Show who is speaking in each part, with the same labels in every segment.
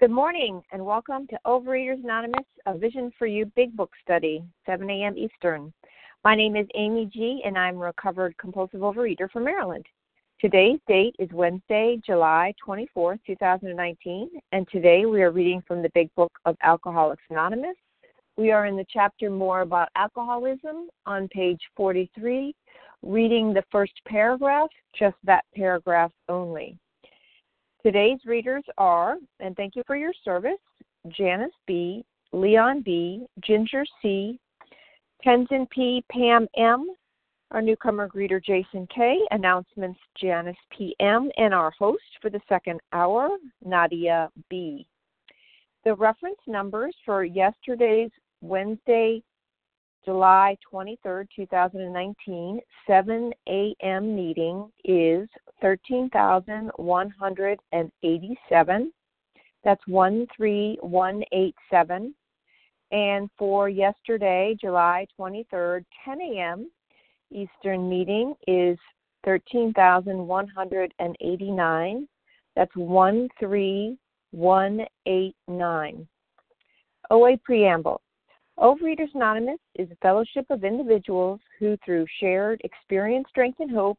Speaker 1: Good morning and welcome to Overeaters Anonymous, a Vision for You Big Book Study, 7 a.m. Eastern. My name is Amy G., and I'm a recovered compulsive overeater from Maryland. Today's date is Wednesday, July 24, 2019, and today we are reading from the Big Book of Alcoholics Anonymous. We are in the chapter More About Alcoholism on page 43, reading the first paragraph, just that paragraph only. Today's readers are, and thank you for your service, Janice B., Leon B., Ginger C., Tenzin P., Pam M., our newcomer greeter Jason K., announcements Janice P.M., and our host for the second hour, Nadia B. The reference numbers for yesterday's Wednesday, July 23rd, 2019, 7 a.m. meeting is 13,187. That's 13187. And for yesterday, July 23rd, 10 a.m. Eastern meeting is 13,189. That's 13189. OA Preamble. Overeaters Anonymous is a fellowship of individuals who, through shared experience, strength, and hope,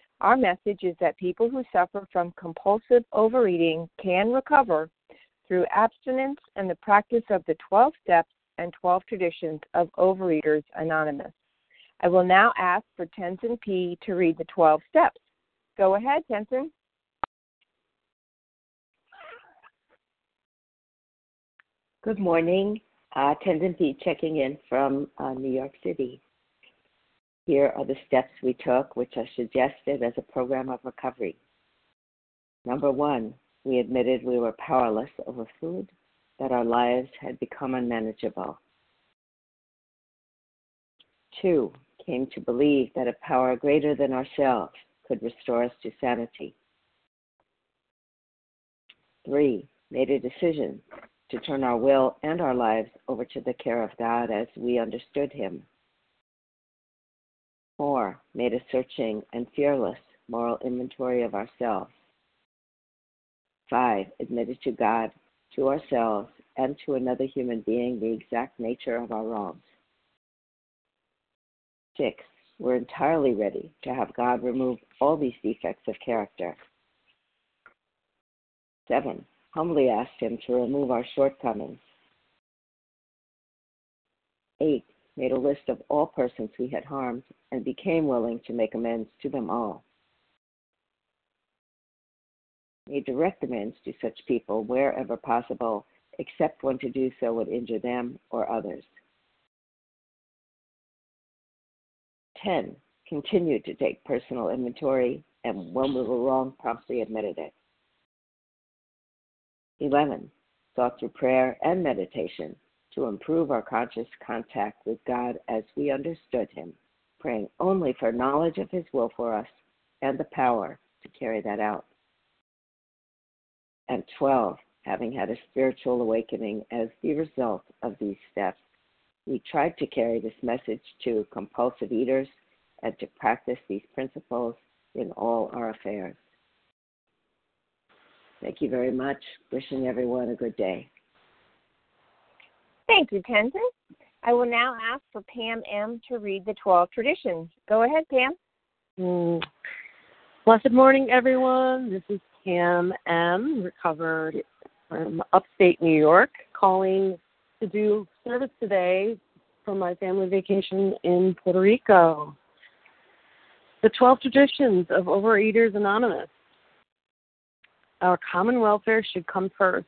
Speaker 1: our message is that people who suffer from compulsive overeating can recover through abstinence and the practice of the 12 steps and 12 traditions of Overeaters Anonymous. I will now ask for Tenzin P. to read the 12 steps. Go ahead, Tenzin.
Speaker 2: Good morning. Uh, Tenzin P. checking in from uh, New York City. Here are the steps we took, which are suggested as a program of recovery. Number one, we admitted we were powerless over food, that our lives had become unmanageable. Two, came to believe that a power greater than ourselves could restore us to sanity. Three, made a decision to turn our will and our lives over to the care of God as we understood Him. Four, made a searching and fearless moral inventory of ourselves. Five, admitted to God, to ourselves, and to another human being the exact nature of our wrongs. Six, we're entirely ready to have God remove all these defects of character. Seven, humbly asked Him to remove our shortcomings. Eight, made a list of all persons we had harmed, and became willing to make amends to them all. Made direct amends to such people wherever possible, except when to do so would injure them or others. 10. Continued to take personal inventory, and when we were wrong, promptly admitted it. 11. Sought through prayer and meditation to improve our conscious contact with God as we understood Him, praying only for knowledge of His will for us and the power to carry that out. And 12, having had a spiritual awakening as the result of these steps, we tried to carry this message to compulsive eaters and to practice these principles in all our affairs. Thank you very much. Wishing everyone a good day.
Speaker 1: Thank you, Tenzin. I will now ask for Pam M. to read the 12 traditions. Go ahead, Pam.
Speaker 3: Mm. Blessed morning, everyone. This is Pam M., recovered from upstate New York, calling to do service today for my family vacation in Puerto Rico. The 12 Traditions of Overeaters Anonymous. Our common welfare should come first.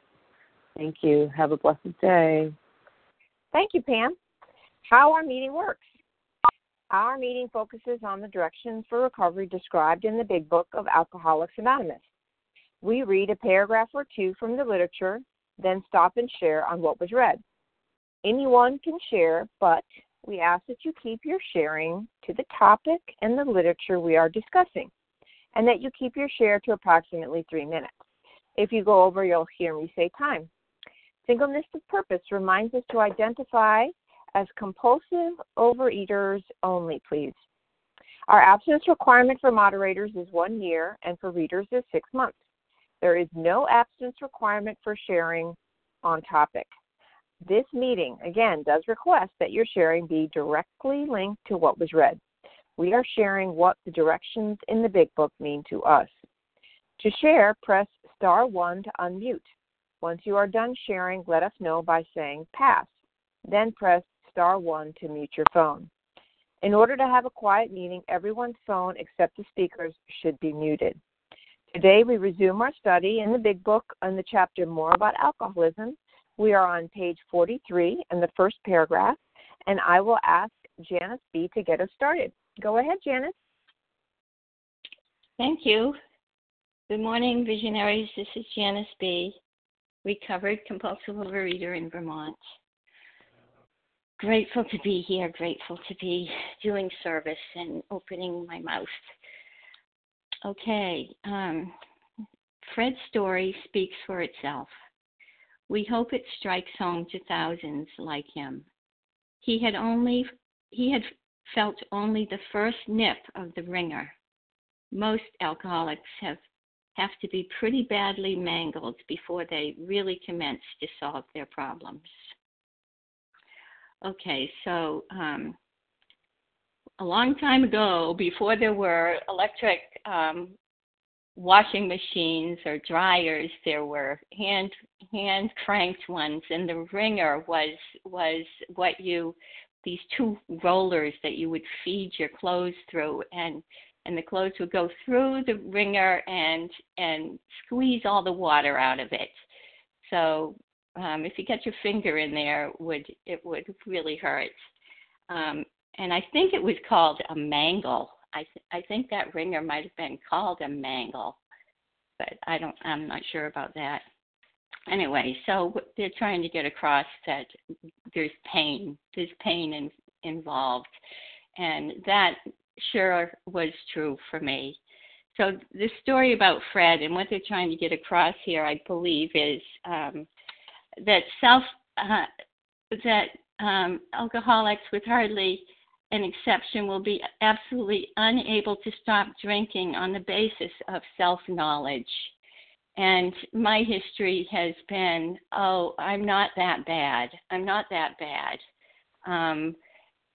Speaker 3: Thank you. Have a blessed day.
Speaker 1: Thank you, Pam. How our meeting works. Our meeting focuses on the directions for recovery described in the Big Book of Alcoholics Anonymous. We read a paragraph or two from the literature, then stop and share on what was read. Anyone can share, but we ask that you keep your sharing to the topic and the literature we are discussing, and that you keep your share to approximately three minutes. If you go over, you'll hear me say time. Singleness of purpose reminds us to identify as compulsive overeaters only, please. Our abstinence requirement for moderators is one year, and for readers is six months. There is no abstinence requirement for sharing on topic. This meeting, again, does request that your sharing be directly linked to what was read. We are sharing what the directions in the Big Book mean to us. To share, press star 1 to unmute. Once you are done sharing, let us know by saying pass. Then press star 1 to mute your phone. In order to have a quiet meeting, everyone's phone except the speaker's should be muted. Today we resume our study in the Big Book on the chapter More About Alcoholism we are on page 43 in the first paragraph, and I will ask Janice B. to get us started. Go ahead, Janice.
Speaker 4: Thank you. Good morning, visionaries. This is Janice B., recovered compulsive overeater in Vermont. Grateful to be here, grateful to be doing service and opening my mouth. Okay, um, Fred's story speaks for itself. We hope it strikes home to thousands like him. He had only he had felt only the first nip of the wringer. Most alcoholics have have to be pretty badly mangled before they really commence to solve their problems. Okay, so um, a long time ago, before there were electric um, washing machines or dryers there were hand hand cranked ones and the wringer was was what you these two rollers that you would feed your clothes through and and the clothes would go through the wringer and and squeeze all the water out of it. So um, if you get your finger in there it would it would really hurt. Um, and i think it was called a mangle. I th- I think that wringer might have been called a mangle, but I don't I'm not sure about that. Anyway, so they're trying to get across that there's pain, there's pain in, involved, and that sure was true for me. So the story about Fred and what they're trying to get across here, I believe, is um, that self uh, that um, alcoholics with hardly an exception will be absolutely unable to stop drinking on the basis of self knowledge. And my history has been, oh, I'm not that bad. I'm not that bad. Um,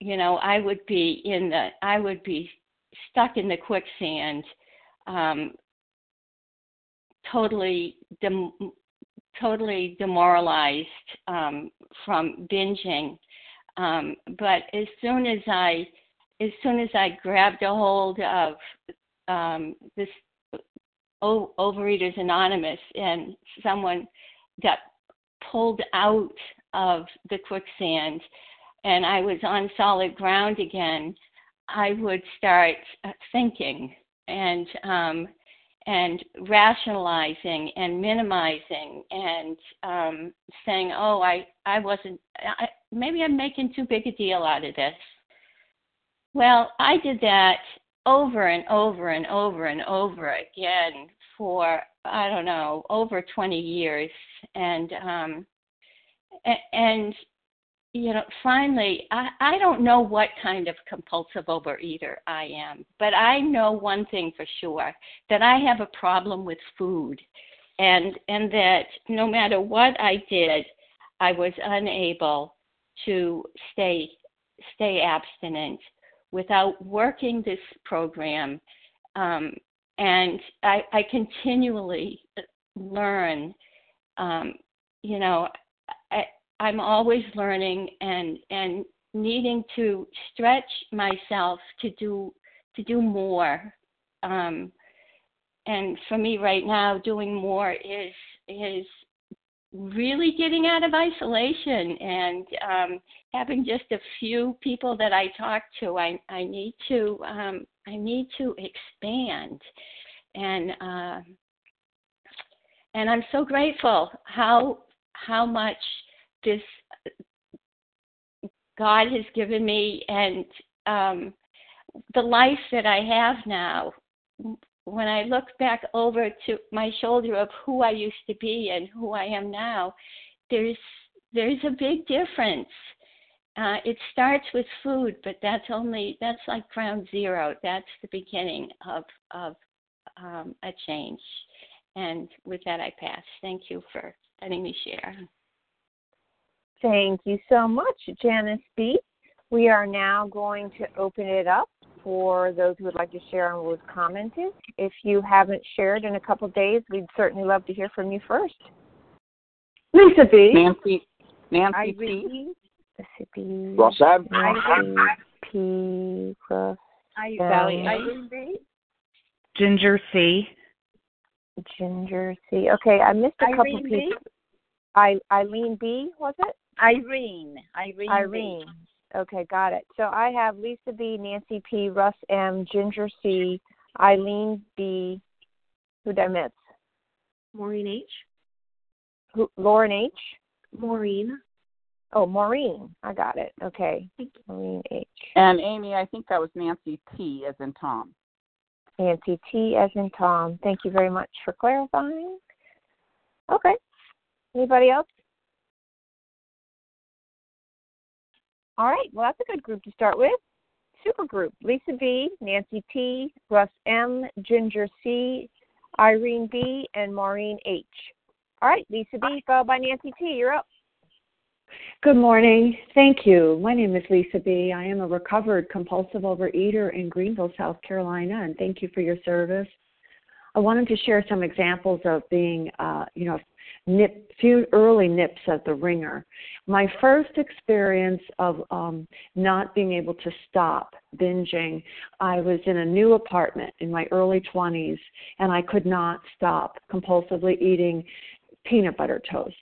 Speaker 4: you know, I would be in the, I would be stuck in the quicksand, um, totally, dem- totally demoralized um, from binging. Um, but as soon as I, as soon as I grabbed a hold of um, this o- Overeaters Anonymous and someone got pulled out of the quicksand and I was on solid ground again, I would start uh, thinking and um, and rationalizing and minimizing and um, saying, "Oh, I I wasn't. I, maybe I'm making too big a deal out of this." Well, I did that over and over and over and over again for I don't know over 20 years, and um, and you know, finally, I, I don't know what kind of compulsive overeater I am, but I know one thing for sure that I have a problem with food, and and that no matter what I did, I was unable to stay stay abstinent without working this program, um, and I, I continually learn. Um, you know, I, I'm always learning and and needing to stretch myself to do to do more. Um, and for me right now, doing more is is really getting out of isolation and um, having just a few people that I talk to. I I need to um, I need to expand, and uh, and I'm so grateful how how much this God has given me and um, the life that I have now. When I look back over to my shoulder of who I used to be and who I am now, there's there's a big difference. Uh, it starts with food, but that's only that's like ground zero. That's the beginning of of um, a change. And with that, I pass. Thank you for letting me share.
Speaker 1: Thank you so much, Janice B. We are now going to open it up for those who would like to share on what was commented. If you haven't shared in a couple days, we'd certainly love to hear from you first.
Speaker 3: Lisa B.
Speaker 5: Nancy. Nancy
Speaker 1: I
Speaker 5: P.
Speaker 1: Lisa B.
Speaker 6: Ross M.
Speaker 1: Nancy P. Ross
Speaker 2: I,
Speaker 1: Sally.
Speaker 2: Um, Irene B.
Speaker 7: Ginger C.
Speaker 1: Ginger C. Okay, I missed a couple people. I Eileen B. Was it?
Speaker 2: Irene. Irene.
Speaker 1: Irene. Okay, got it. So I have Lisa B, Nancy P, Russ M, Ginger C, Eileen B. Who did I miss?
Speaker 3: Maureen H.
Speaker 1: Who, Lauren H.
Speaker 3: Maureen.
Speaker 1: Oh, Maureen. I got it. Okay. Maureen H.
Speaker 5: And Amy, I think that was Nancy T as in Tom.
Speaker 1: Nancy T as in Tom. Thank you very much for clarifying. Okay. Anybody else? All right. Well, that's a good group to start with. Super group: Lisa B, Nancy T, Russ M, Ginger C, Irene B, and Maureen H. All right, Lisa B, followed by Nancy T. You're up.
Speaker 8: Good morning. Thank you. My name is Lisa B. I am a recovered compulsive overeater in Greenville, South Carolina, and thank you for your service. I wanted to share some examples of being, uh, you know, nip, few early nips at the wringer. My first experience of um, not being able to stop binging, I was in a new apartment in my early 20s, and I could not stop compulsively eating peanut butter toast.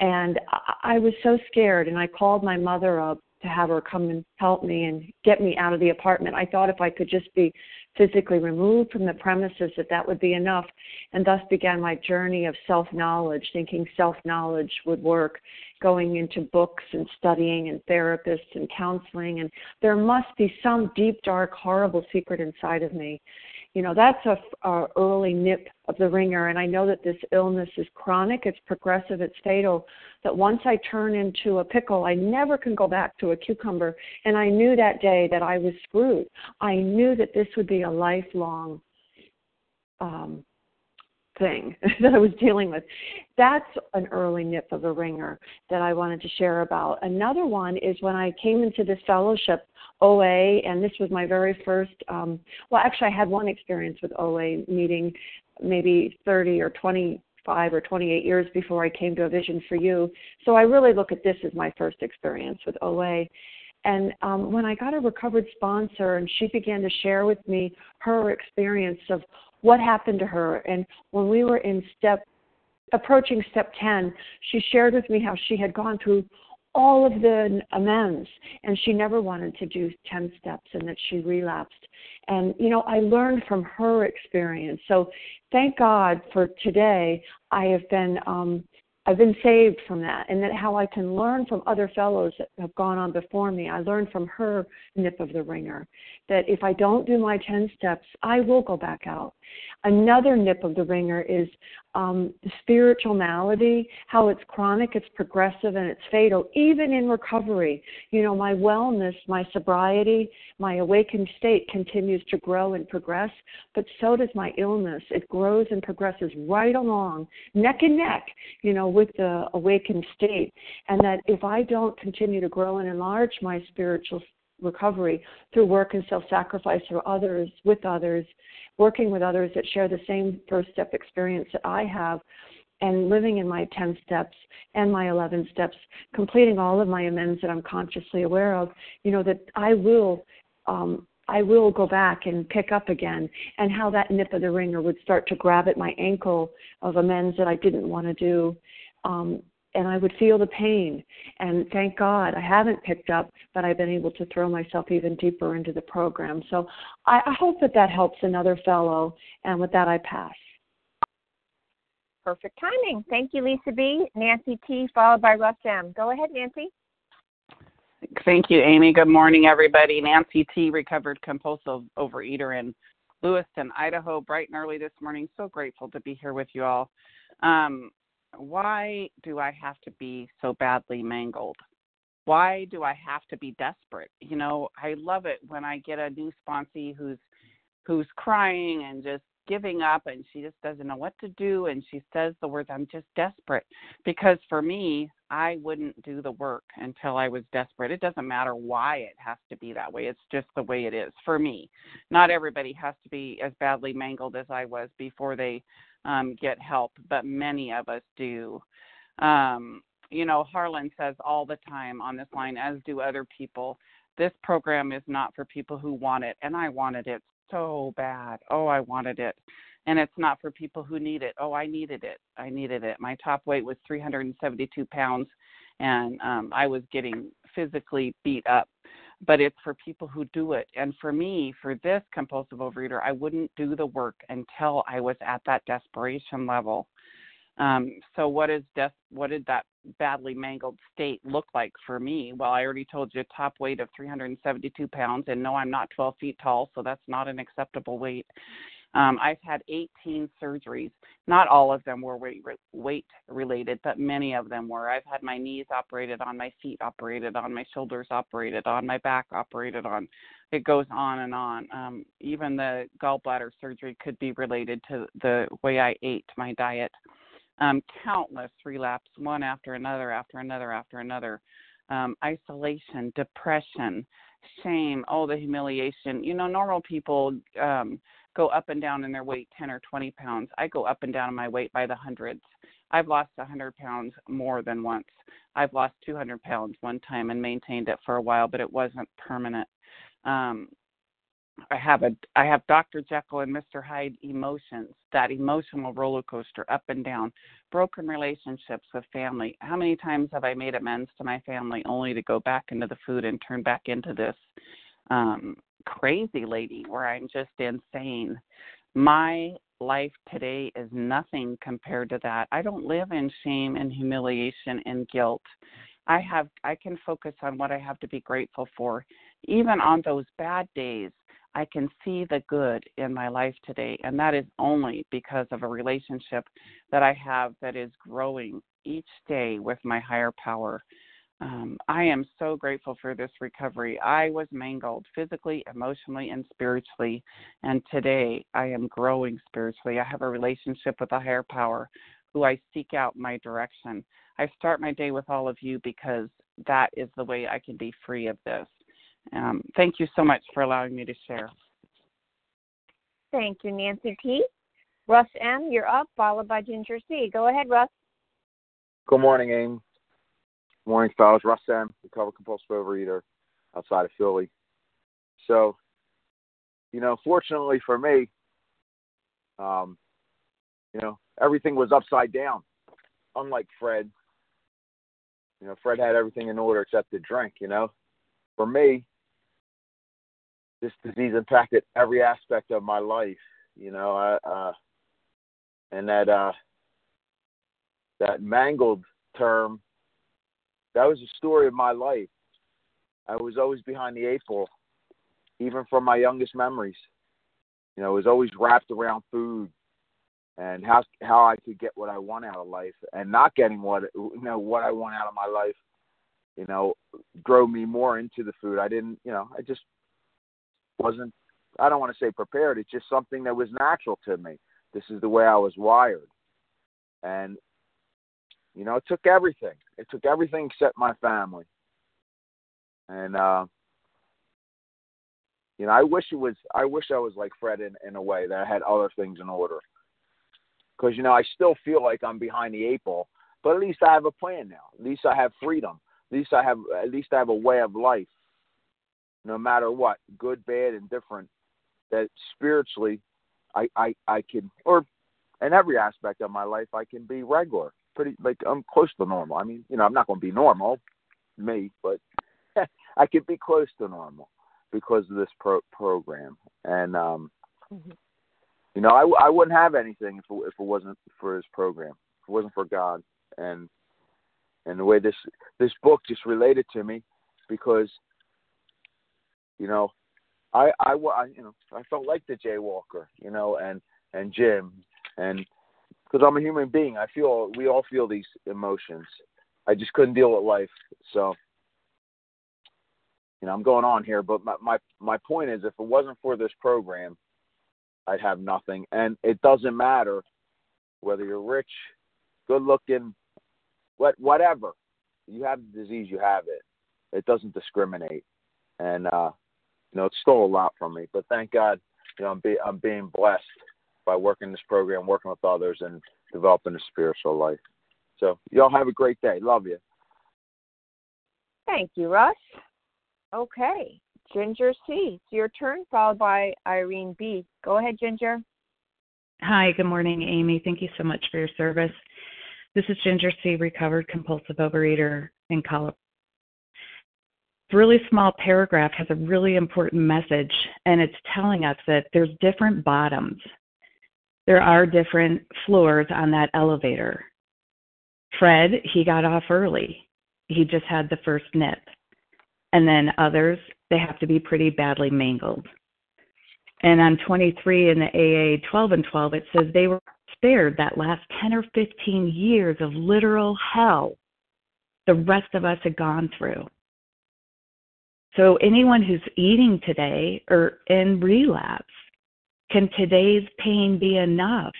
Speaker 8: And I, I was so scared, and I called my mother up to have her come and help me and get me out of the apartment. I thought if I could just be physically removed from the premises that that would be enough. And thus began my journey of self-knowledge thinking self-knowledge would work going into books and studying and therapists and counseling. And there must be some deep dark horrible secret inside of me You know, that's a, a early nip of the wringer. And I know that this illness is chronic, it's progressive, it's fatal. That once I turn into a pickle, I never can go back to a cucumber. And I knew that day that I was screwed. I knew that this would be a lifelong um, thing that I was dealing with. That's an early nip of the wringer that I wanted to share about. Another one is when I came into this fellowship, OA, and this was my very first, um, well, actually, I had one experience with OA meeting maybe 30 or 25 or 28 years before I came to a Vision for You. So I really look at this as my first experience with OA. And um, when I got a recovered sponsor and she began to share with me her experience of what happened to her. And when we were in step, approaching step 10, she shared with me how she had gone through all of the amends and she never wanted to do 10 steps and that she relapsed. And, you know, I learned from her experience. So thank God for today, I have been um, I've been saved from that, and that how I can learn from other fellows that have gone on before me. I learned from her nip of the wringer that if I don't do my 10 steps, I will go back out. Another nip of the wringer is um, spiritual malady, how it's chronic, it's progressive, and it's fatal, even in recovery. You know, my wellness, my sobriety, my awakened state continues to grow and progress, but so does my illness. It grows and progresses right along, neck and neck, you know, with the awakened state. And that if I don't continue to grow and enlarge my spiritual recovery through work and self sacrifice for others, with others, working with others that share the same first step experience that I have, and living in my 10 steps and my 11 steps, completing all of my amends that I'm consciously aware of, you know, that I will. Um, I will go back and pick up again, and how that nip of the wringer would start to grab at my ankle of amends that I didn't want to do, um, and I would feel the pain. And thank God I haven't picked up, but I've been able to throw myself even deeper into the program. So I, I hope that that helps another fellow. And with that, I pass.
Speaker 1: Perfect timing. Thank you, Lisa B. Nancy T. Followed by Russ M. Go ahead, Nancy.
Speaker 5: Thank you, Amy. Good morning, everybody. Nancy T. Recovered compulsive overeater in Lewiston, Idaho. Bright and early this morning. So grateful to be here with you all. Um, why do I have to be so badly mangled? Why do I have to be desperate? You know, I love it when I get a new sponsee who's who's crying and just giving up and she just doesn't know what to do and she says the words I'm just desperate because for me I wouldn't do the work until I was desperate. It doesn't matter why it has to be that way. It's just the way it is for me. Not everybody has to be as badly mangled as I was before they um, get help, but many of us do. Um, you know, Harlan says all the time on this line, as do other people, this program is not for people who want it, and I wanted it so bad. Oh, I wanted it. And it's not for people who need it. Oh, I needed it. I needed it. My top weight was 372 pounds, and um, I was getting physically beat up but it's for people who do it. And for me, for this compulsive overeater, I wouldn't do the work until I was at that desperation level. Um, so what is des- what did that badly mangled state look like for me? Well, I already told you top weight of 372 pounds, and no, I'm not 12 feet tall, so that's not an acceptable weight. Um, I've had 18 surgeries. Not all of them were weight, weight related, but many of them were. I've had my knees operated on, my feet operated on, my shoulders operated on, my back operated on. It goes on and on. Um, even the gallbladder surgery could be related to the way I ate, my diet. Um, countless relapse, one after another, after another, after another. Um, isolation, depression, shame, oh, the humiliation. You know, normal people um, go up and down in their weight 10 or 20 pounds. I go up and down in my weight by the hundreds. I've lost 100 pounds more than once. I've lost 200 pounds one time and maintained it for a while, but it wasn't permanent. Um, I have a I have Dr. Jekyll and Mr. Hyde emotions, that emotional roller coaster up and down, broken relationships with family. How many times have I made amends to my family only to go back into the food and turn back into this um crazy lady where I'm just insane. My life today is nothing compared to that. I don't live in shame and humiliation and guilt. I have I can focus on what I have to be grateful for. Even on those bad days, I can see the good in my life today. And that is only because of a relationship that I have that is growing each day with my higher power. Um, I am so grateful for this recovery. I was mangled physically, emotionally, and spiritually. And today I am growing spiritually. I have a relationship with a higher power who I seek out my direction. I start my day with all of you because that is the way I can be free of this. Um, thank you so much for allowing me to share.
Speaker 1: Thank you, Nancy T. Russ M., you're up, followed by Ginger C. Go ahead, Russ.
Speaker 6: Good morning, Aim. Morning, fellas. Russ M., recovered compulsive overeater outside of Philly. So, you know, fortunately for me, um, you know, everything was upside down. Unlike Fred, you know, Fred had everything in order except the drink, you know. For me, this disease impacted every aspect of my life, you know, I, uh, and that uh, that mangled term, that was the story of my life. I was always behind the eight ball, even from my youngest memories. You know, it was always wrapped around food and how how I could get what I want out of life, and not getting what you know what I want out of my life, you know, drove me more into the food. I didn't, you know, I just wasn't I don't want to say prepared, it's just something that was natural to me. This is the way I was wired. And you know, it took everything. It took everything except my family. And uh you know, I wish it was I wish I was like Fred in, in a way that I had other things in order. Cuz you know, I still feel like I'm behind the eight ball, but at least I have a plan now. At least I have freedom. At least I have at least I have a way of life no matter what, good, bad, and different, that spiritually I, I, I can, or in every aspect of my life, I can be regular, pretty, like I'm close to normal. I mean, you know, I'm not going to be normal, me, but I can be close to normal because of this pro- program. And, um, mm-hmm. you know, I, I wouldn't have anything if it, if it wasn't for his program, if it wasn't for God. And, and the way this, this book just related to me because you know, I I, I you know I felt like the jaywalker, you know, and and Jim, and because I'm a human being, I feel we all feel these emotions. I just couldn't deal with life, so you know I'm going on here, but my my my point is, if it wasn't for this program, I'd have nothing, and it doesn't matter whether you're rich, good looking, what whatever. You have the disease, you have it. It doesn't discriminate, and uh, you know, it stole a lot from me. But thank God, you know, I'm, be, I'm being blessed by working this program, working with others, and developing a spiritual life. So, y'all have a great day. Love you.
Speaker 1: Thank you, Russ. Okay, Ginger C. It's your turn, followed by Irene B. Go ahead, Ginger.
Speaker 7: Hi, good morning, Amy. Thank you so much for your service. This is Ginger C., recovered compulsive overeater in Colorado really small paragraph has a really important message, and it's telling us that there's different bottoms. There are different floors on that elevator. Fred, he got off early. He just had the first nip. And then others, they have to be pretty badly mangled. And on 23 in the AA 12 and 12, it says they were spared that last 10 or 15 years of literal hell the rest of us had gone through. So anyone who's eating today or in relapse, can today's pain be enough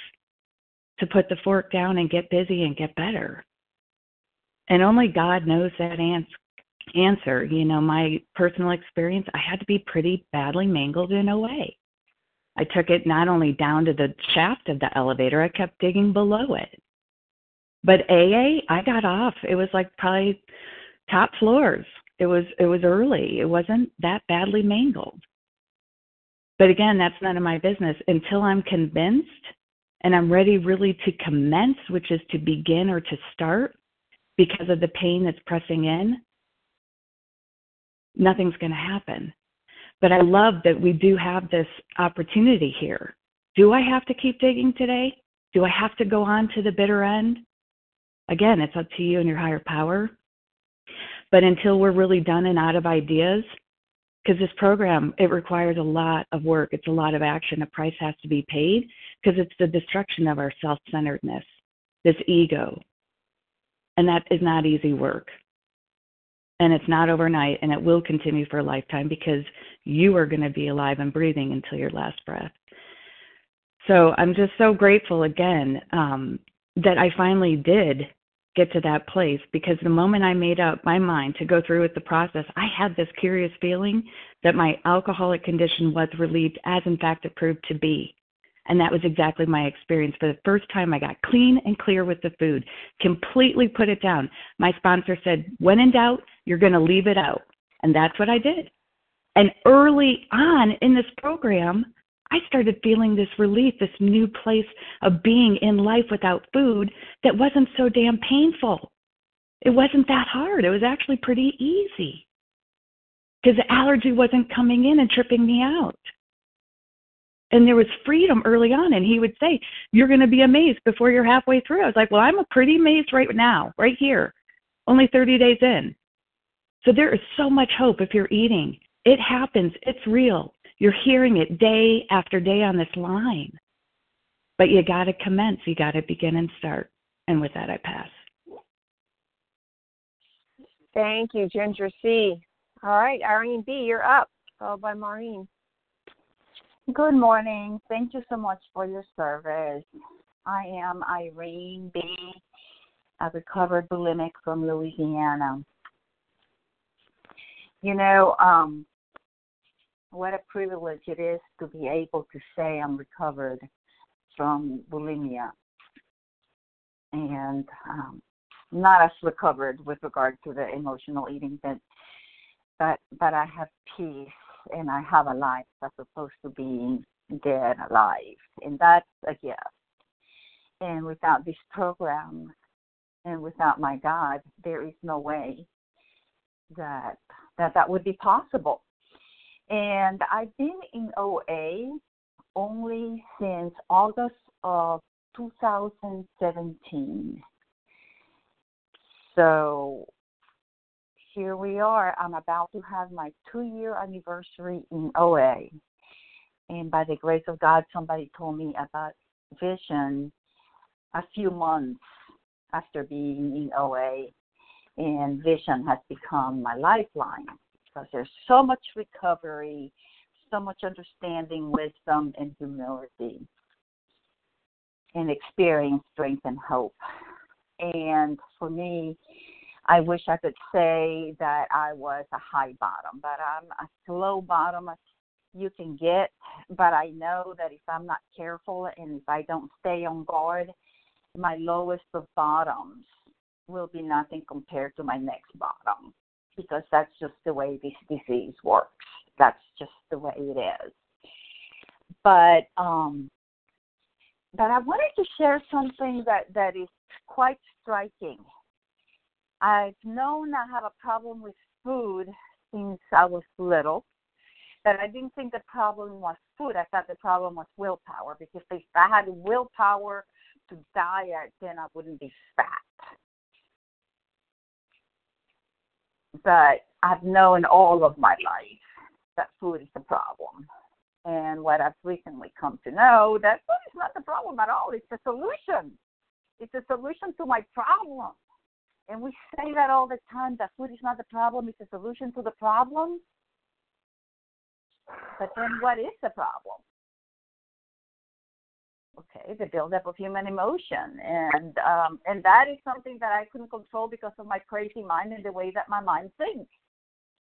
Speaker 7: to put the fork down and get busy and get better? And only God knows that answer. You know, my personal experience, I had to be pretty badly mangled in a way. I took it not only down to the shaft of the elevator, I kept digging below it. But AA, I got off. It was like probably top floors it was it was early. It wasn't that badly mangled. But again, that's none of my business until I'm convinced and I'm ready really to commence, which is to begin or to start because of the pain that's pressing in. Nothing's going to happen. But I love that we do have this opportunity here. Do I have to keep digging today? Do I have to go on to the bitter end? Again, it's up to you and your higher power. But until we're really done and out of ideas, because this program it requires a lot of work. It's a lot of action. A price has to be paid because it's the destruction of our self-centeredness this ego. And that is not easy work. And it's not overnight and it will continue for a lifetime because you are going to be alive and breathing until your last breath. So i'm just so grateful again um, that i finally did get to that place because the moment I made up my mind to go through with the process, I had this curious feeling that my alcoholic condition was relieved, as in fact it proved to be. And that was exactly my experience. For the first time, I got clean and clear with the food, completely put it down. My sponsor said, when in doubt, you're going to leave it out. And that's what I did. And early on in this program, I started feeling this relief, this new place of being in life without food that wasn't so damn painful. It wasn't that hard. It was actually pretty easy because the allergy wasn't coming in and tripping me out. And there was freedom early on. And he would say, You're going to be amazed before you're halfway through. I was like, Well, I'm a pretty amazed right now, right here, only 30 days in. So there is so much hope if you're eating. It happens, it's real. You're hearing it day after day on this line. But you got to commence, you got to begin and start. And with that, I pass.
Speaker 1: Thank you, Ginger C. All right, Irene B., you're up, followed by Maureen.
Speaker 9: Good morning. Thank you so much for your service. I am Irene B., a recovered bulimic from Louisiana. You know, um, what a privilege it is to be able to say I'm recovered from bulimia and um, not as recovered with regard to the emotional eating, but but but I have peace and I have a life as opposed to being dead alive, and that's a gift. And without this program and without my God, there is no way that that that would be possible. And I've been in OA only since August of 2017. So here we are. I'm about to have my two year anniversary in OA. And by the grace of God, somebody told me about vision a few months after being in OA. And vision has become my lifeline because there's so much recovery, so much understanding, wisdom, and humility, and experience, strength, and hope. And for me, I wish I could say that I was a high bottom, but I'm a slow bottom you can get. But I know that if I'm not careful and if I don't stay on guard, my lowest of bottoms will be nothing compared to my next bottom because that's just the way this disease works. That's just the way it is. But um, but I wanted to share something that that is quite striking. I've known I have a problem with food since I was little. But I didn't think the problem was food. I thought the problem was willpower because if I had willpower to diet, then I wouldn't be fat. But I've known all of my life that food is the problem. And what I've recently come to know that food is not the problem at all. It's the solution. It's a solution to my problem. And we say that all the time that food is not the problem, it's a solution to the problem. But then what is the problem? Okay the buildup of human emotion. And um and that is something that i couldn't control because of my crazy mind and the way that my mind thinks.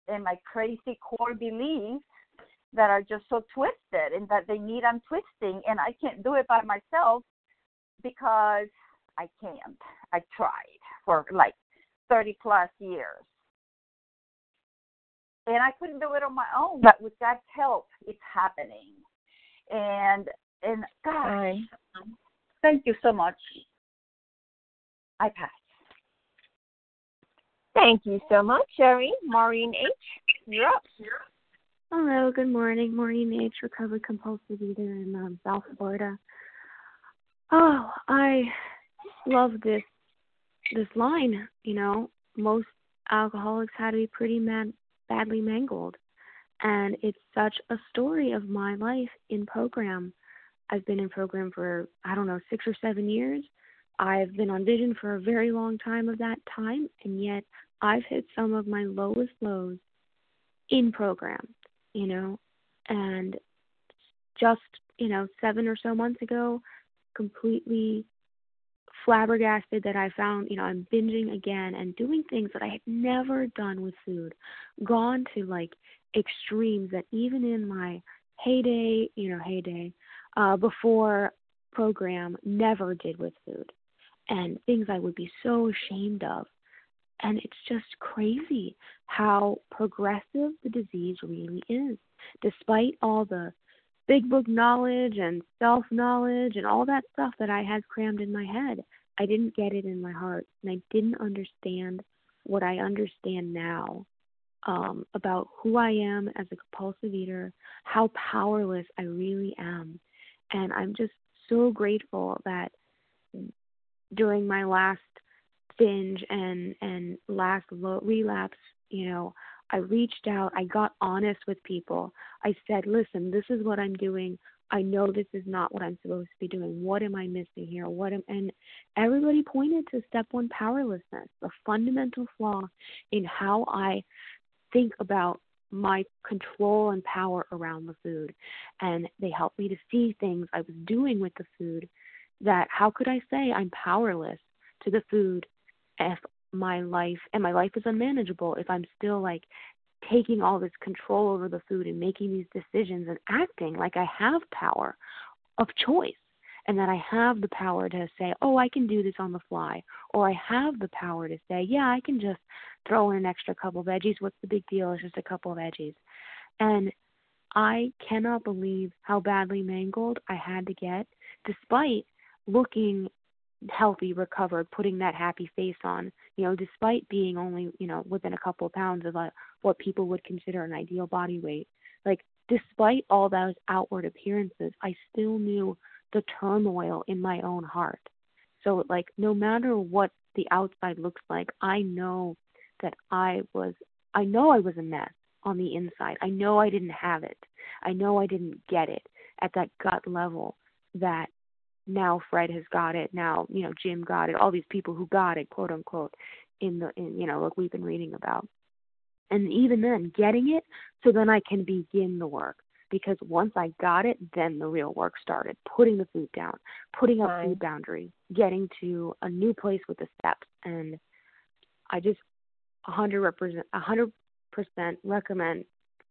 Speaker 9: And my crazy core beliefs that are just so twisted and that they need untwisting. And i can't do it by myself because i can't. I tried for like 30 plus years. And i couldn't do it on my own but with god's help it's happening. And and gosh, thank you so much. I pass.
Speaker 1: Thank you so much, Sherry. Maureen H., you're up.
Speaker 10: Hello, good morning. Maureen H., recovered compulsive eater in um, South Florida. Oh, I love this this line. You know, most alcoholics had to be pretty mad, badly mangled, And it's such a story of my life in program. I've been in program for, I don't know, six or seven years. I've been on vision for a very long time of that time, and yet I've hit some of my lowest lows in program, you know, and just, you know, seven or so months ago, completely flabbergasted that I found, you know, I'm binging again and doing things that I had never done with food, gone to like extremes that even in my heyday, you know, heyday, uh, before program, never did with food, and things I would be so ashamed of. And it's just crazy how progressive the disease really is, despite all the big book knowledge and self knowledge and all that stuff that I had crammed in my head. I didn't get it in my heart, and I didn't understand what I understand now um, about who I am as a compulsive eater, how powerless I really am. And I'm just so grateful that during my last binge and and last relapse, you know, I reached out, I got honest with people. I said, "Listen, this is what I'm doing. I know this is not what I'm supposed to be doing. What am I missing here? What am and everybody pointed to step 1 powerlessness, the fundamental flaw in how I think about my control and power around the food. And they helped me to see things I was doing with the food that how could I say I'm powerless to the food if my life and my life is unmanageable if I'm still like taking all this control over the food and making these decisions and acting like I have power of choice and that I have the power to say, "Oh, I can do this on the fly," or I have the power to say, "Yeah, I can just throw in an extra couple of veggies. What's the big deal? It's just a couple of veggies." And I cannot believe how badly mangled I had to get, despite looking healthy, recovered, putting that happy face on, you know, despite being only, you know, within a couple of pounds of a, uh, what people would consider an ideal body weight. Like, despite all those outward appearances, I still knew the turmoil in my own heart. So, like, no matter what the outside looks like, I know that I was, I know I was a mess on the inside. I know I didn't have it. I know I didn't get it at that gut level that now Fred has got it, now, you know, Jim got it, all these people who got it, quote unquote, in the in you know, like we've been reading about. And even then, getting it so then I can begin the work. Because once I got it, then the real work started. Putting the food down, putting up food boundaries, getting to a new place with the steps. And I just a hundred represent a hundred percent recommend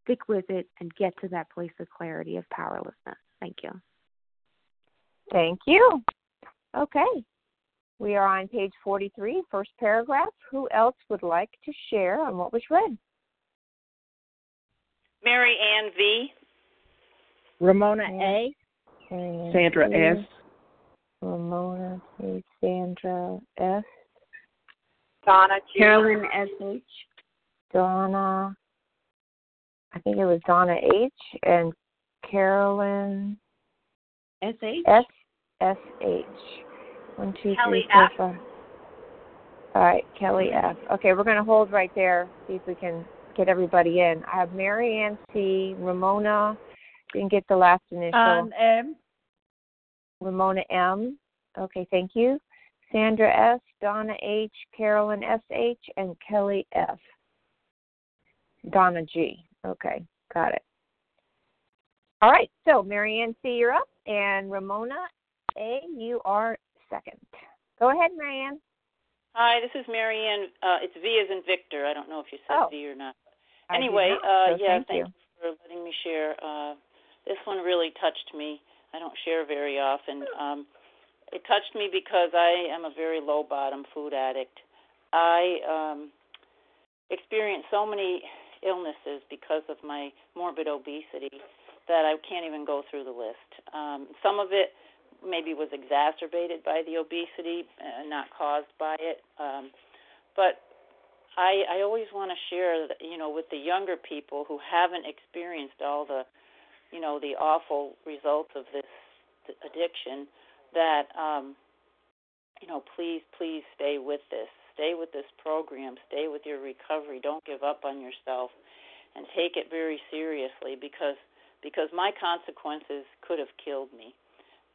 Speaker 10: stick with it and get to that place of clarity of powerlessness. Thank you.
Speaker 1: Thank you. Okay. We are on page 43, first paragraph. Who else would like to share on what was read?
Speaker 11: Mary Ann V.
Speaker 12: Ramona A.
Speaker 5: Sandra S.
Speaker 1: Ramona A. Sandra S.
Speaker 9: Donna G.
Speaker 3: Carolyn S. H.
Speaker 1: Donna. I think it was Donna H. and Carolyn
Speaker 3: S H.
Speaker 1: S S H. One, two,
Speaker 11: Kelly
Speaker 1: three, four,
Speaker 11: F.
Speaker 1: five. All right, Kelly F. Okay, we're going to hold right there, see if we can get everybody in. I have Mary Ann C, Ramona, didn't get the last initial.
Speaker 12: Um, M.
Speaker 1: Ramona M. Okay, thank you. Sandra S, Donna H, Carolyn S H, and Kelly F. Donna G. Okay, got it. All right, so Marianne C, you're up, and Ramona A, you are second. Go ahead, Marianne.
Speaker 11: Hi, this is Marianne. Uh, it's V as in Victor. I don't know if you said
Speaker 1: Oh.
Speaker 11: V or not. Anyway,
Speaker 1: not,
Speaker 11: uh,
Speaker 1: so
Speaker 11: yeah,
Speaker 1: thank you.
Speaker 11: for letting me share. Uh, this one really touched me. I don't share very often. Um, it touched me because I am a very low bottom food addict. I um, experienced so many illnesses because of my morbid obesity that I can't even go through the list. Um, some of it maybe was exacerbated by the obesity, uh, not caused by it. Um, but I, I always want to share, you know, with the younger people who haven't experienced all the, you know, the awful results of this addiction, that, um, you know, please, please stay with this. Stay with this program. Stay with your recovery. Don't give up on yourself. and take it very seriously because because my consequences could have killed me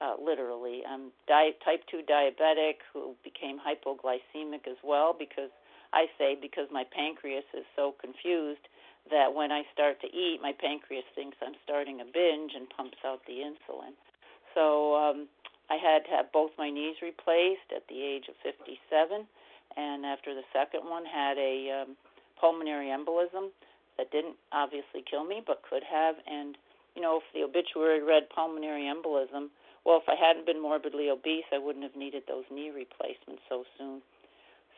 Speaker 11: uh, literally. I'm di- type 2 diabetic who became hypoglycemic as well because I say because my pancreas is so confused that when I start to eat, my pancreas thinks I'm starting a binge and pumps out the insulin. So um, I had to have both my knees replaced at the age of 57, and after the second one, had a um, pulmonary embolism that didn't obviously kill me, but could have. And you know, if the obituary read pulmonary embolism, well, if I hadn't been morbidly obese, I wouldn't have needed those knee replacements so soon.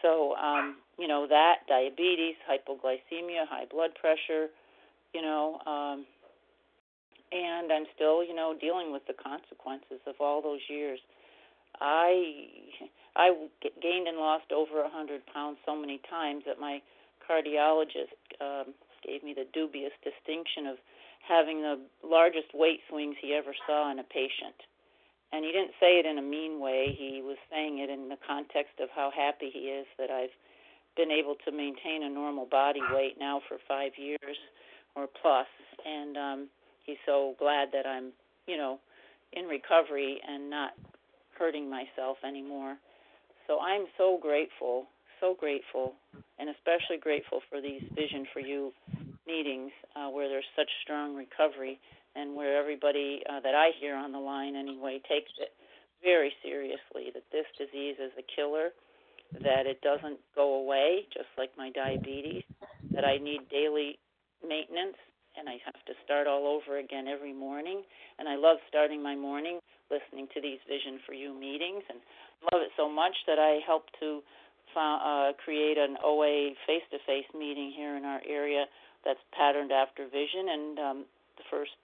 Speaker 11: So, um, you know, that diabetes, hypoglycemia, high blood pressure, you know, um, and I'm still, you know, dealing with the consequences of all those years. I I gained and lost over a hundred pounds so many times that my cardiologist um, gave me the dubious distinction of having the largest weight swings he ever saw in a patient. And he didn't say it in a mean way. He was saying it in the context of how happy he is that I've been able to maintain a normal body weight now for five years or plus. And um, he's so glad that I'm, you know, in recovery and not hurting myself anymore. So I'm so grateful, so grateful, and especially grateful for these Vision for You meetings uh, where there's such strong recovery and where everybody uh, that I hear on the line anyway takes it very seriously that this disease is a killer, that it doesn't go away, just like my diabetes, that I need daily maintenance and I have to start all over again every morning. And I love starting my morning listening to these Vision for You meetings and love it so much that I help to uh, create an OA face to face meeting here in our area that's patterned after Vision. And um, the first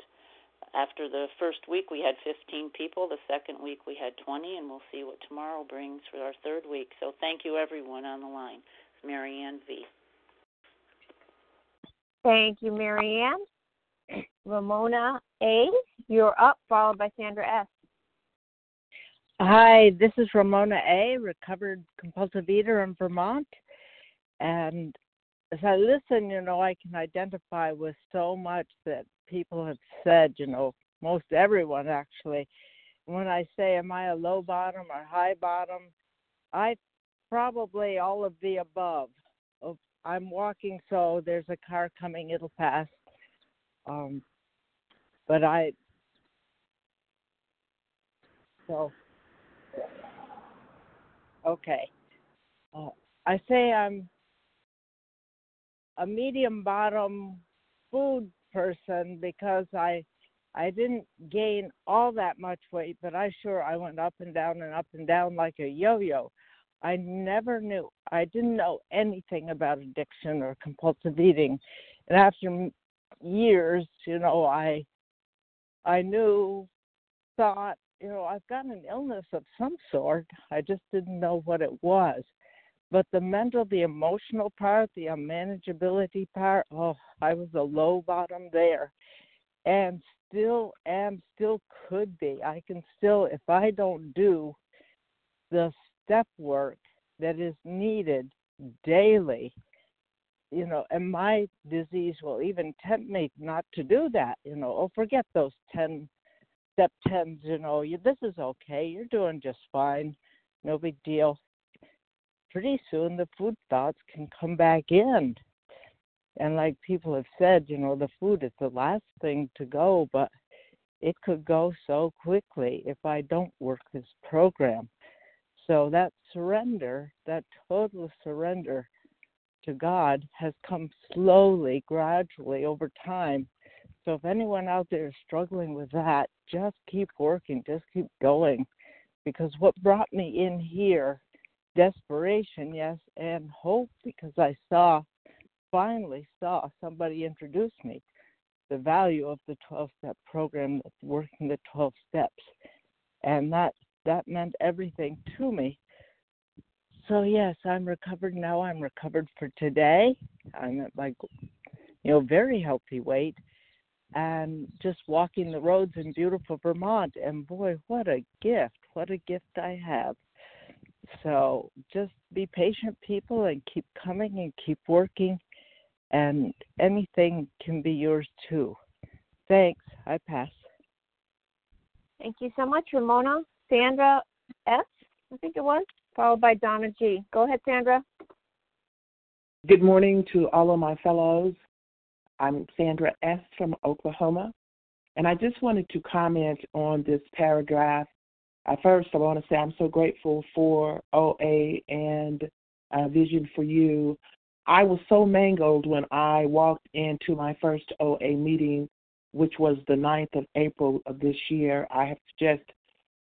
Speaker 11: after the first week we had 15 people the second week we had 20 and we'll see what tomorrow brings for our third week so thank you everyone on the line it's marianne v
Speaker 1: thank you marianne ramona a you're up followed by sandra s
Speaker 12: hi this is ramona a recovered compulsive eater in vermont and as i listen you know i can identify with so much that people have said, you know, most everyone actually. When I say, am I a low bottom or high bottom? I probably all of the above. I'm walking, so there's a car coming, it'll pass. Um, but I, so, okay. Uh, I say I'm a medium bottom food person because I I didn't gain all that much weight, but I sure I went up and down and up and down like a yo-yo. I never knew. I didn't know anything about addiction or compulsive eating. And after years, you know, I I knew thought, you know, I've got an illness of some sort. I just didn't know what it was. But the mental, the emotional part, the unmanageability part, oh, I was a low bottom there. And still am, still could be. I can still, if I don't do the step work that is needed daily, you know, and my disease will even tempt me not to do that, you know, oh, forget those 10 step 10s, you know, you, this is okay, you're doing just fine, no big deal pretty soon the food thoughts can come back in. And like people have said, you know, the food is the last thing to go, but it could go so quickly if I don't work this program. So that surrender, that total surrender to God has come slowly, gradually over time. So if anyone out there is struggling with that, just keep working, just keep going. Because what brought me in here desperation, yes, and hope because I saw, finally saw somebody introduce me the value of the 12 step program working the 12 steps. And that that meant everything to me. So yes, I'm recovered now. I'm recovered for today. I'm at my you know, very healthy weight and just walking the roads in beautiful Vermont and boy, what a gift. What a gift I have. So just be patient, people, and keep coming and keep working. and anything can be yours too. Thanks. I pass.
Speaker 1: Thank you so much, Ramona. Sandra S., I think it was, followed by Donna G. Go ahead, Sandra.
Speaker 13: Good morning to all of my fellows. I'm Sandra S. from Oklahoma, and I just wanted to comment on this paragraph. Uh, first, I want to say I'm so grateful for OA and uh, Vision for You. I was so mangled when I walked into my first OA meeting, which was the 9th of April of this year. I have just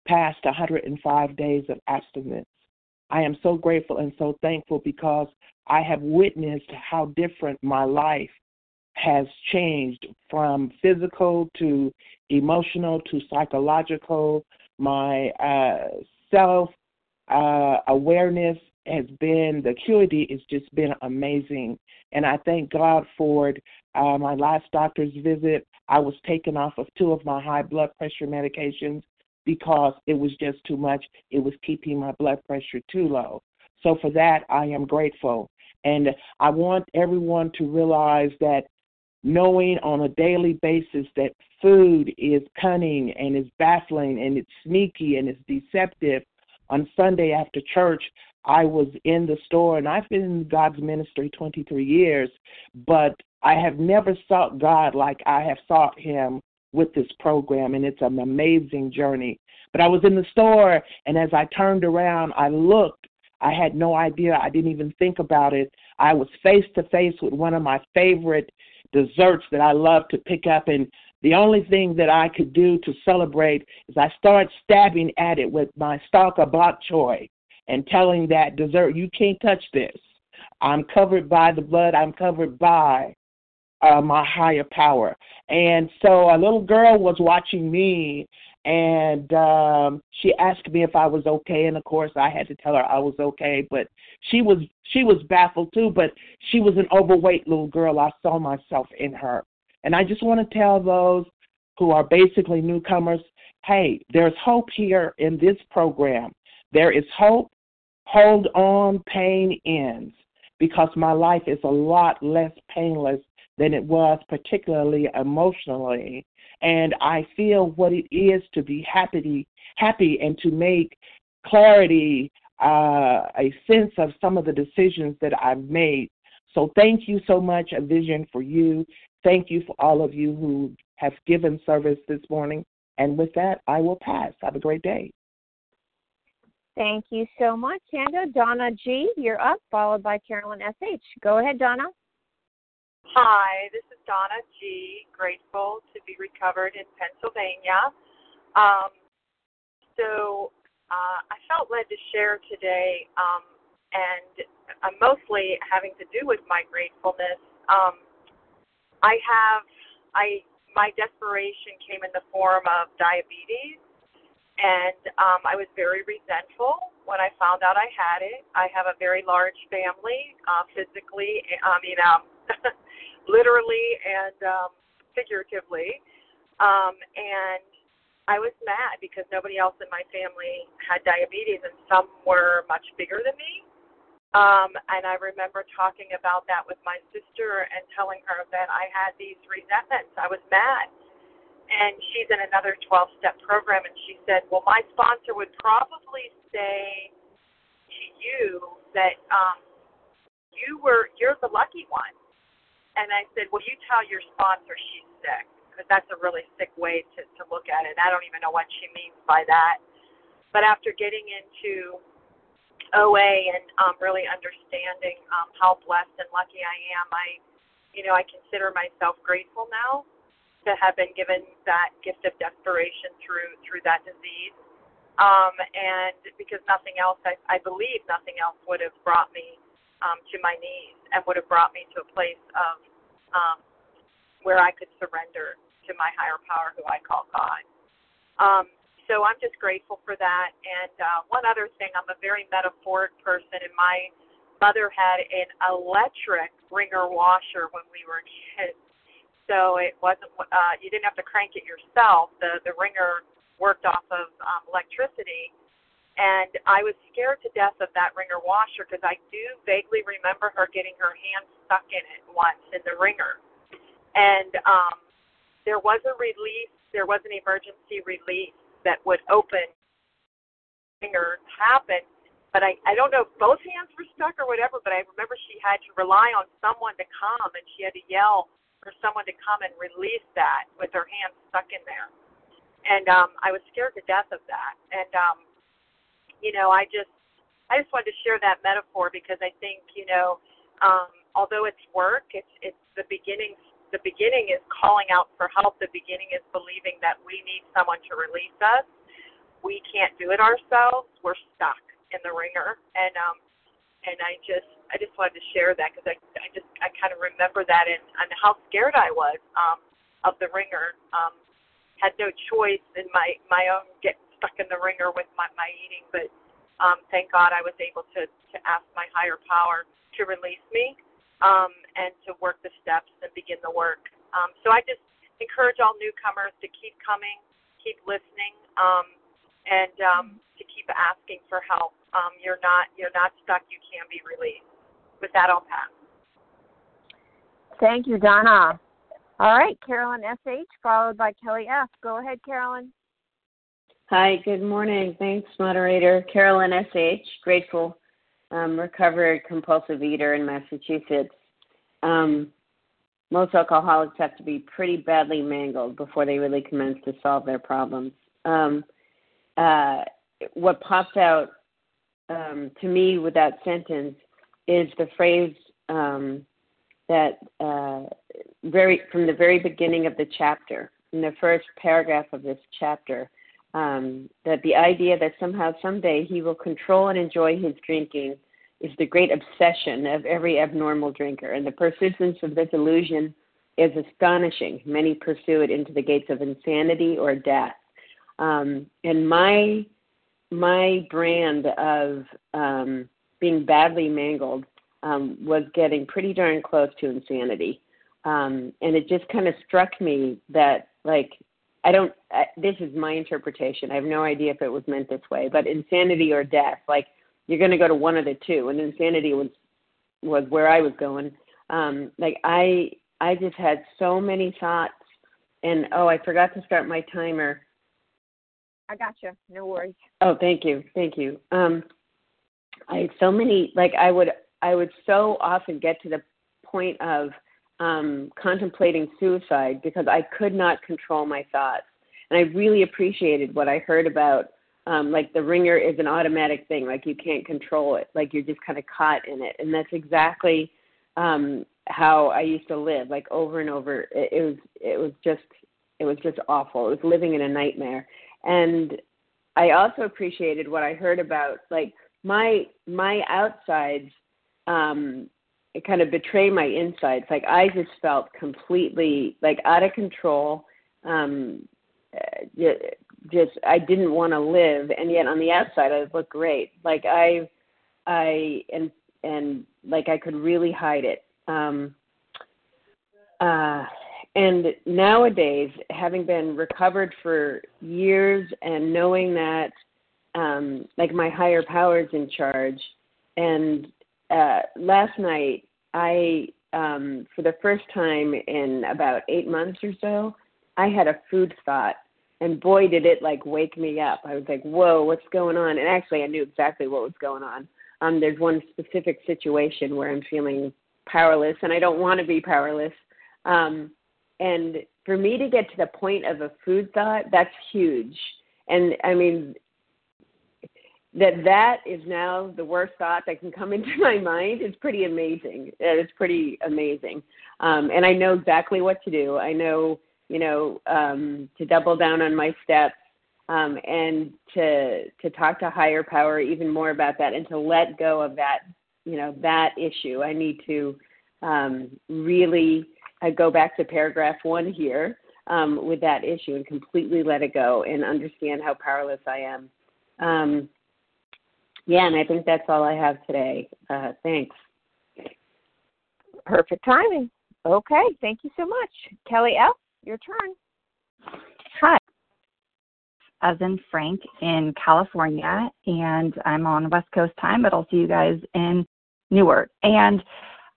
Speaker 13: passed 105 days of abstinence. I am so grateful and so thankful because I have witnessed how different my life has changed from physical to emotional to psychological. My uh, self uh, awareness has been, the acuity has just been amazing. And I thank God for it. Uh, my last doctor's visit, I was taken off of two of my high blood pressure medications because it was just too much. It was keeping my blood pressure too low. So for that, I am grateful. And I want everyone to realize that knowing on a daily basis that food is cunning and is baffling and it's sneaky and it's deceptive. On Sunday after church, I was in the store and I've been in God's ministry 23 years, but I have never sought God like I have sought Him with this program, and it's an amazing journey. But I was in the store, and as I turned around, I looked. I had no idea. I didn't even think about it. I was face to face with one of my favorite desserts that I love to pick up. And the only thing that I could do to celebrate is I started stabbing at it with my stalk of bok choy and telling that dessert, you can't touch this. I'm covered by the blood. I'm covered by uh, my higher power. And so a little girl was watching me and um she asked me if I was okay and of course I had to tell her I was okay but she was she was baffled too but she was an overweight little girl. I saw myself in her. And I just want to tell those who are basically newcomers hey there's hope here in this program. There is hope. Hold on pain ends because my life is a lot less painless than it was particularly emotionally and I feel what it is to be happy, happy, and to make clarity, uh, a sense of some of the decisions that I've made. So thank you so much, a vision for you. Thank you for all of you who have given service this morning. And with that, I will pass. Have a great day.
Speaker 1: Thank you so much, Sandra. Donna G., you're up, followed by Carolyn S.H. Go ahead, Donna.
Speaker 14: Hi, this is Donna G. Grateful to be recovered in Pennsylvania. Um, so uh, I felt led to share today, um, and uh, mostly having to do with my gratefulness. Um, I have, I my desperation came in the form of diabetes, and um, I was very resentful when I found out I had it. I have a very large family, uh, physically. I mean, um, literally and um, figuratively. Um, and I was mad because nobody else in my family had diabetes, and some were much bigger than me. Um, and I remember talking about that with my sister and telling her that I had these resentments. I was mad. And she's in another 12 step program, and she said, Well, my sponsor would probably say to you that um, you were, you're the lucky one and I said, Well, you tell your sponsor she's sick, because that's a really sick way to, to look at it. I don't even know what she means by that. But after getting into OA and um, really understanding um, how blessed and lucky I am, I, you know, I consider myself grateful now to have been given that gift of desperation through through that disease. Um, and because nothing else, I, I believe nothing else would have brought me um, to my knees and would have brought me to a place of um, where I could surrender to my higher power, who I call God. Um, so I'm just grateful for that. And uh, one other thing, I'm a very metaphoric person, and my mother had an electric wringer washer when we were kids. So it wasn't uh, you didn't have to crank it yourself. The the wringer worked off of um, electricity, And I was scared to death of that wringer washer because I do vaguely remember her getting her hand stuck in it once in the wringer. And um, there was a release, there was an emergency release that would open wringer happen. But I, I don't know if both hands were stuck or whatever, but I remember she had to rely on someone to come and she had to yell for someone to come and release that with her hand stuck in there. And um, I was scared to death of that. And um, you know, I just I just wanted to share that metaphor because I think, you know, um, although it's work, it's it's the beginning the beginning is calling out for help. The beginning is believing that we need someone to release us. We can't do it ourselves. We're stuck in the wringer. And um and I just I just wanted to share that because I I just I kind of remember that and and how scared I was um of the wringer. Um had no choice in my my own get stuck in the wringer with my, my eating, but um, thank God I was able to, to ask my higher power to release me um, and to work the steps and begin the work. Um, so I just encourage all newcomers to keep coming, keep listening, um, and um, to keep asking for help. Um, you're not you're not stuck. You can be released. With that, I'll pass.
Speaker 1: Thank you, Donna. All right, Carolyn S.H., followed by Kelly F. Go ahead, Carolyn.
Speaker 15: Hi, good morning. Thanks, moderator. Carolyn S.H., grateful, um, recovered compulsive eater in Massachusetts. Um, most alcoholics have to be pretty badly mangled before they really commence to solve their problems. Um, uh, what popped out um, to me with that sentence is the phrase um, that uh, very from the very beginning of the chapter, in the first paragraph of this chapter um, that the idea that somehow someday he will control and enjoy his drinking is the great obsession of every abnormal drinker, and the persistence of this illusion is astonishing. Many pursue it into the gates of insanity or death. Um, and my my brand of um, being badly mangled um, was getting pretty darn close to insanity. Um, and it just kind of struck me that like I don't. I, this is my interpretation. I have no idea if it was meant this way, but insanity or death, like you're going to go to one of the two, and insanity was was where I was going. Um, like I, I just had so many thoughts, and oh, I forgot to start my timer.
Speaker 1: I got you. No worries.
Speaker 15: Oh, thank you, thank you. Um, I had so many. Like I would, I would so often get to the point of um, contemplating suicide because I could not control my thoughts. And I really appreciated what I heard about um, like the wringer is an automatic thing, like you can't control it, like you're just kind of caught in it. And that's exactly um, how I used to live, like over and over. It, it was it was just it was just awful. It was living in a nightmare. And I also appreciated what I heard about like my my outsides um kind of betray my insides. Like I just felt completely like out of control. Um, uh, just I didn't want to live, and yet on the outside I looked great. Like I, I and and like I could really hide it. Um, uh, and nowadays, having been recovered for years and knowing that, um, like my higher powers in charge, and uh, last night I, um, for the first time in about eight months or so, I had a food thought, and boy, did it like wake me up. I was like, "Whoa, what's going on?" And actually, I knew exactly what was going on. Um, there's one specific situation where I'm feeling powerless, and I don't want to be powerless. Um, and for me to get to the point of a food thought, that's huge. And I mean, that that is now the worst thought that can come into my mind is pretty amazing. It is pretty amazing. Um, and I know exactly what to do. I know, you know, um, to double down on my steps um, and to to talk to higher power even more about that and to let go of that, you know, that issue. I need to um, really uh, go back to paragraph one here um, with that issue and completely let it go and understand how powerless I am. Yeah, and I think that's all I have today. Uh, thanks.
Speaker 1: Perfect timing. Okay, thank you so much. Kelly F., your turn.
Speaker 2: Hi.
Speaker 16: as in Frank, in California, and I'm on West Coast time, but I'll see you guys in Newark. And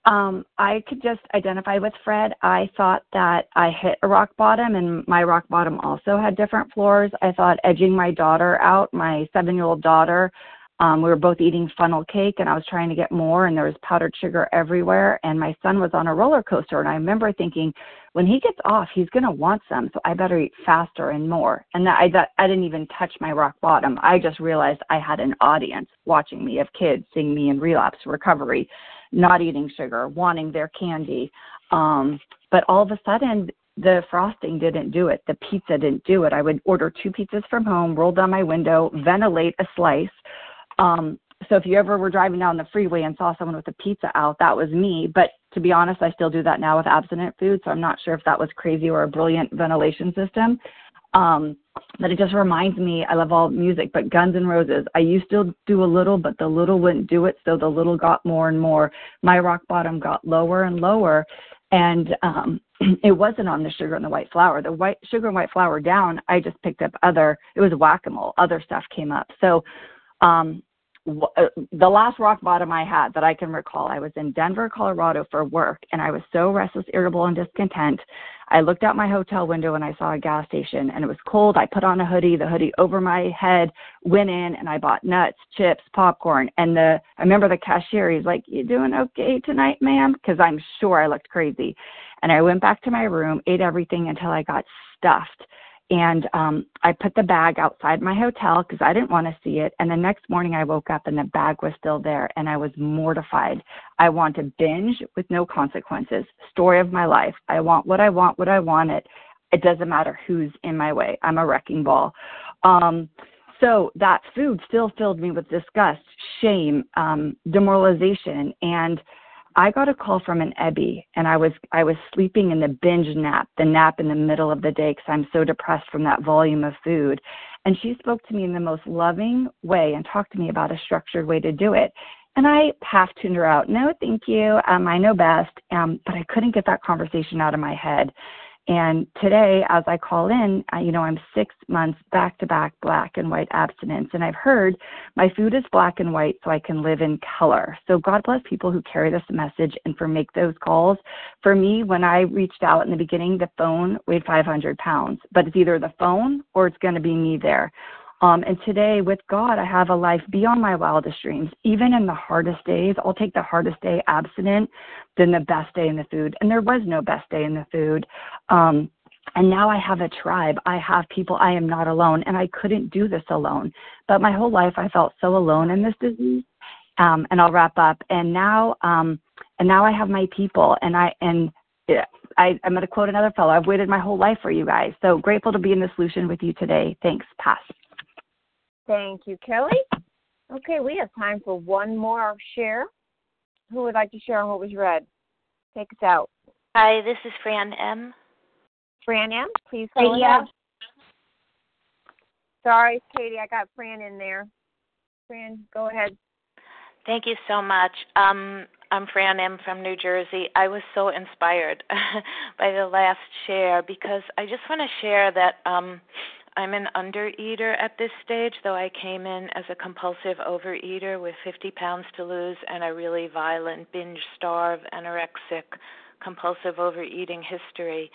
Speaker 16: um, I could just identify with Fred. I thought that I hit a rock bottom, and my rock bottom also had different floors. I thought edging my daughter out, my seven year old daughter, um, we were both eating funnel cake, and I was trying to get more, and there was powdered sugar everywhere. And my son was on a roller coaster, and I remember thinking, when he gets off, he's going to want some, so I better eat faster and more. And that, I, that, I didn't even touch my rock bottom. I just realized I had an audience watching me of kids seeing me in relapse recovery, not eating sugar, wanting their candy. Um, but all of a sudden, the frosting didn't do it. The pizza didn't do it. I would order two pizzas from home, roll down my window, ventilate a slice um, so if you ever were driving down the freeway and saw someone with a pizza out, that was me. But to be honest, I still do that now with abstinent food, so I'm not sure if that was crazy or a brilliant ventilation system. Um, but it just reminds me, I love all music, but Guns N' Roses, I used to do a little, but the little wouldn't do it, so the little got more and more. My rock bottom got lower and lower, and um, it wasn't on the sugar and the white flour. The white sugar and white flour down, I just picked up other. It was whack a mole. Other stuff came up. So um, uh, the last rock bottom I had that I can recall, I was in Denver, Colorado for work, and I was so restless, irritable, and discontent. I looked out my hotel window and I saw a gas station, and it was cold. I put on a hoodie, the hoodie over my head, went in, and I bought nuts, chips, popcorn. And the I remember the cashier, he's like, "You doing okay tonight, ma'am?" Because I'm sure I looked crazy. And I went back to my room, ate everything until I got stuffed and um I put the bag outside my hotel because I didn't want to see it. And the next morning I woke up and the bag was still there and I was mortified. I want to binge with no consequences. Story of my life. I want what I want, what I want it. It doesn't matter who's in my way. I'm a wrecking ball. Um so that food still filled me with disgust, shame, um, demoralization, and I got a call from an Ebby, and I was I was sleeping in the binge nap, the nap in the middle of the day because I'm so depressed from that volume of food. And she spoke to me in the most loving way and talked to me about a structured way to do it. And I half tuned her out. No, thank you. Um, I know best. Um, but I couldn't get that conversation out of my head. And today, as I call in, I, you know, I'm six months back to back black and white abstinence. And I've heard my food is black and white so I can live in color. So God bless people who carry this message and for make those calls. For me, when I reached out in the beginning, the phone weighed 500 pounds, but it's either the phone or it's going to be me there. Um, and today, with God, I have a life beyond my wildest dreams. Even in the hardest days, I'll take the hardest day abstinent than the best day in the food. And there was no best day in the food. Um, and now I have a tribe. I have people. I am not alone. And I couldn't do this alone. But my whole life, I felt so alone in this disease. Um, and I'll wrap up. And now, um, and now I have my people. And I and I, I'm going to quote another fellow. I've waited my whole life for you guys. So grateful to be in the solution with you today. Thanks. Pass.
Speaker 1: Thank you, Kelly. Okay, we have time for one more share. Who would like to share on what was read? Take us out.
Speaker 17: Hi, this is Fran M.
Speaker 1: Fran M, please go
Speaker 17: Katie
Speaker 1: ahead. Sorry, Katie, I got Fran in there. Fran, go ahead.
Speaker 17: Thank you so much. Um, I'm Fran M from New Jersey. I was so inspired by the last share because I just want to share that um, I'm an undereater at this stage, though I came in as a compulsive overeater with 50 pounds to lose and a really violent binge starve, anorexic, compulsive overeating history.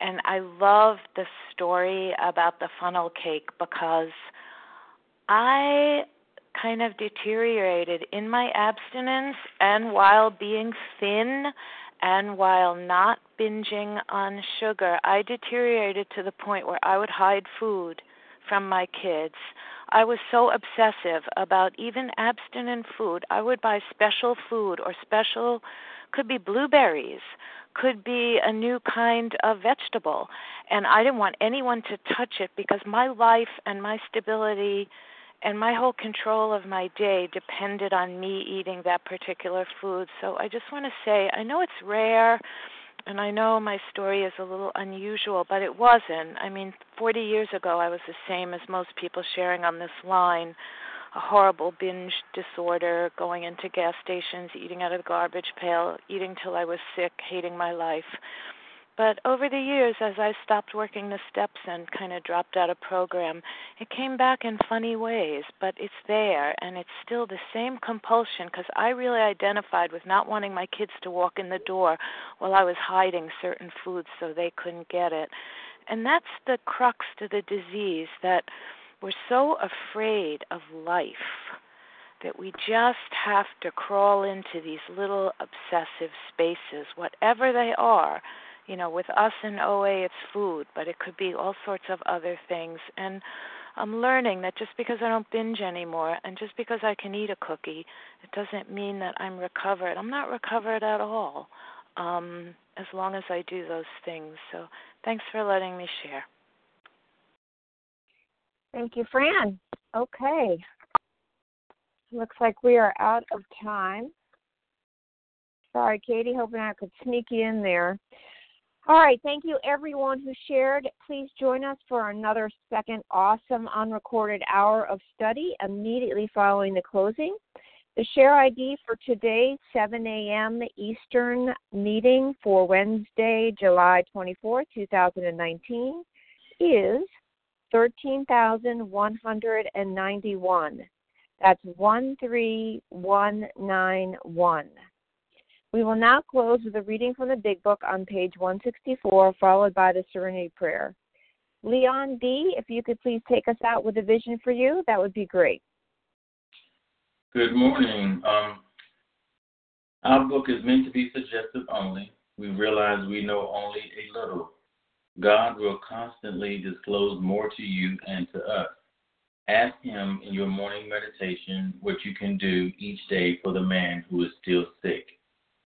Speaker 17: And I love the story about the funnel cake because I kind of deteriorated in my abstinence and while being thin and while not binging on sugar, I deteriorated to the point where I would hide food from my kids. I was so obsessive about even abstinent food. I would buy special food or special, could be blueberries, could be a new kind of vegetable. And I didn't want anyone to touch it because my life and my stability and my whole control of my day depended on me eating that particular food. So I just want to say, I know it's rare and I know my story is a little unusual, but it wasn't. I mean, 40 years ago I was the same as most people sharing on this line. A horrible binge disorder, going into gas stations, eating out of the garbage pail, eating till I was sick, hating my life. But over the years, as I stopped working the steps and kind of dropped out of program, it came back in funny ways, but it's there and it's still the same compulsion because I really identified with not wanting my kids to walk in the door while I was hiding certain foods so they couldn't get it. And that's the crux to the disease that we're so afraid of life that we just have to crawl into these little obsessive spaces, whatever they are. You know, with us in OA, it's food, but it could be all sorts of other things. And I'm learning that just because I don't binge anymore and just because I can eat a cookie, it doesn't mean that I'm recovered. I'm not recovered at all um, as long as I do those things. So thanks for letting me share.
Speaker 1: Thank you, Fran. Okay. Looks like we are out of time. Sorry, Katie, hoping I could sneak you in there. All right, thank you everyone who shared. Please join us for another second awesome unrecorded hour of study immediately following the closing. The share ID for today's 7 a.m. Eastern meeting for Wednesday, July 24, 2019 is 13,191. That's 13191. We will now close with a reading from the Big Book on page 164, followed by the Serenity Prayer. Leon D., if you could please take us out with a vision for you, that would be great.
Speaker 18: Good morning. Um, our book is meant to be suggestive only. We realize we know only a little. God will constantly disclose more to you and to us. Ask Him in your morning meditation what you can do each day for the man who is still sick.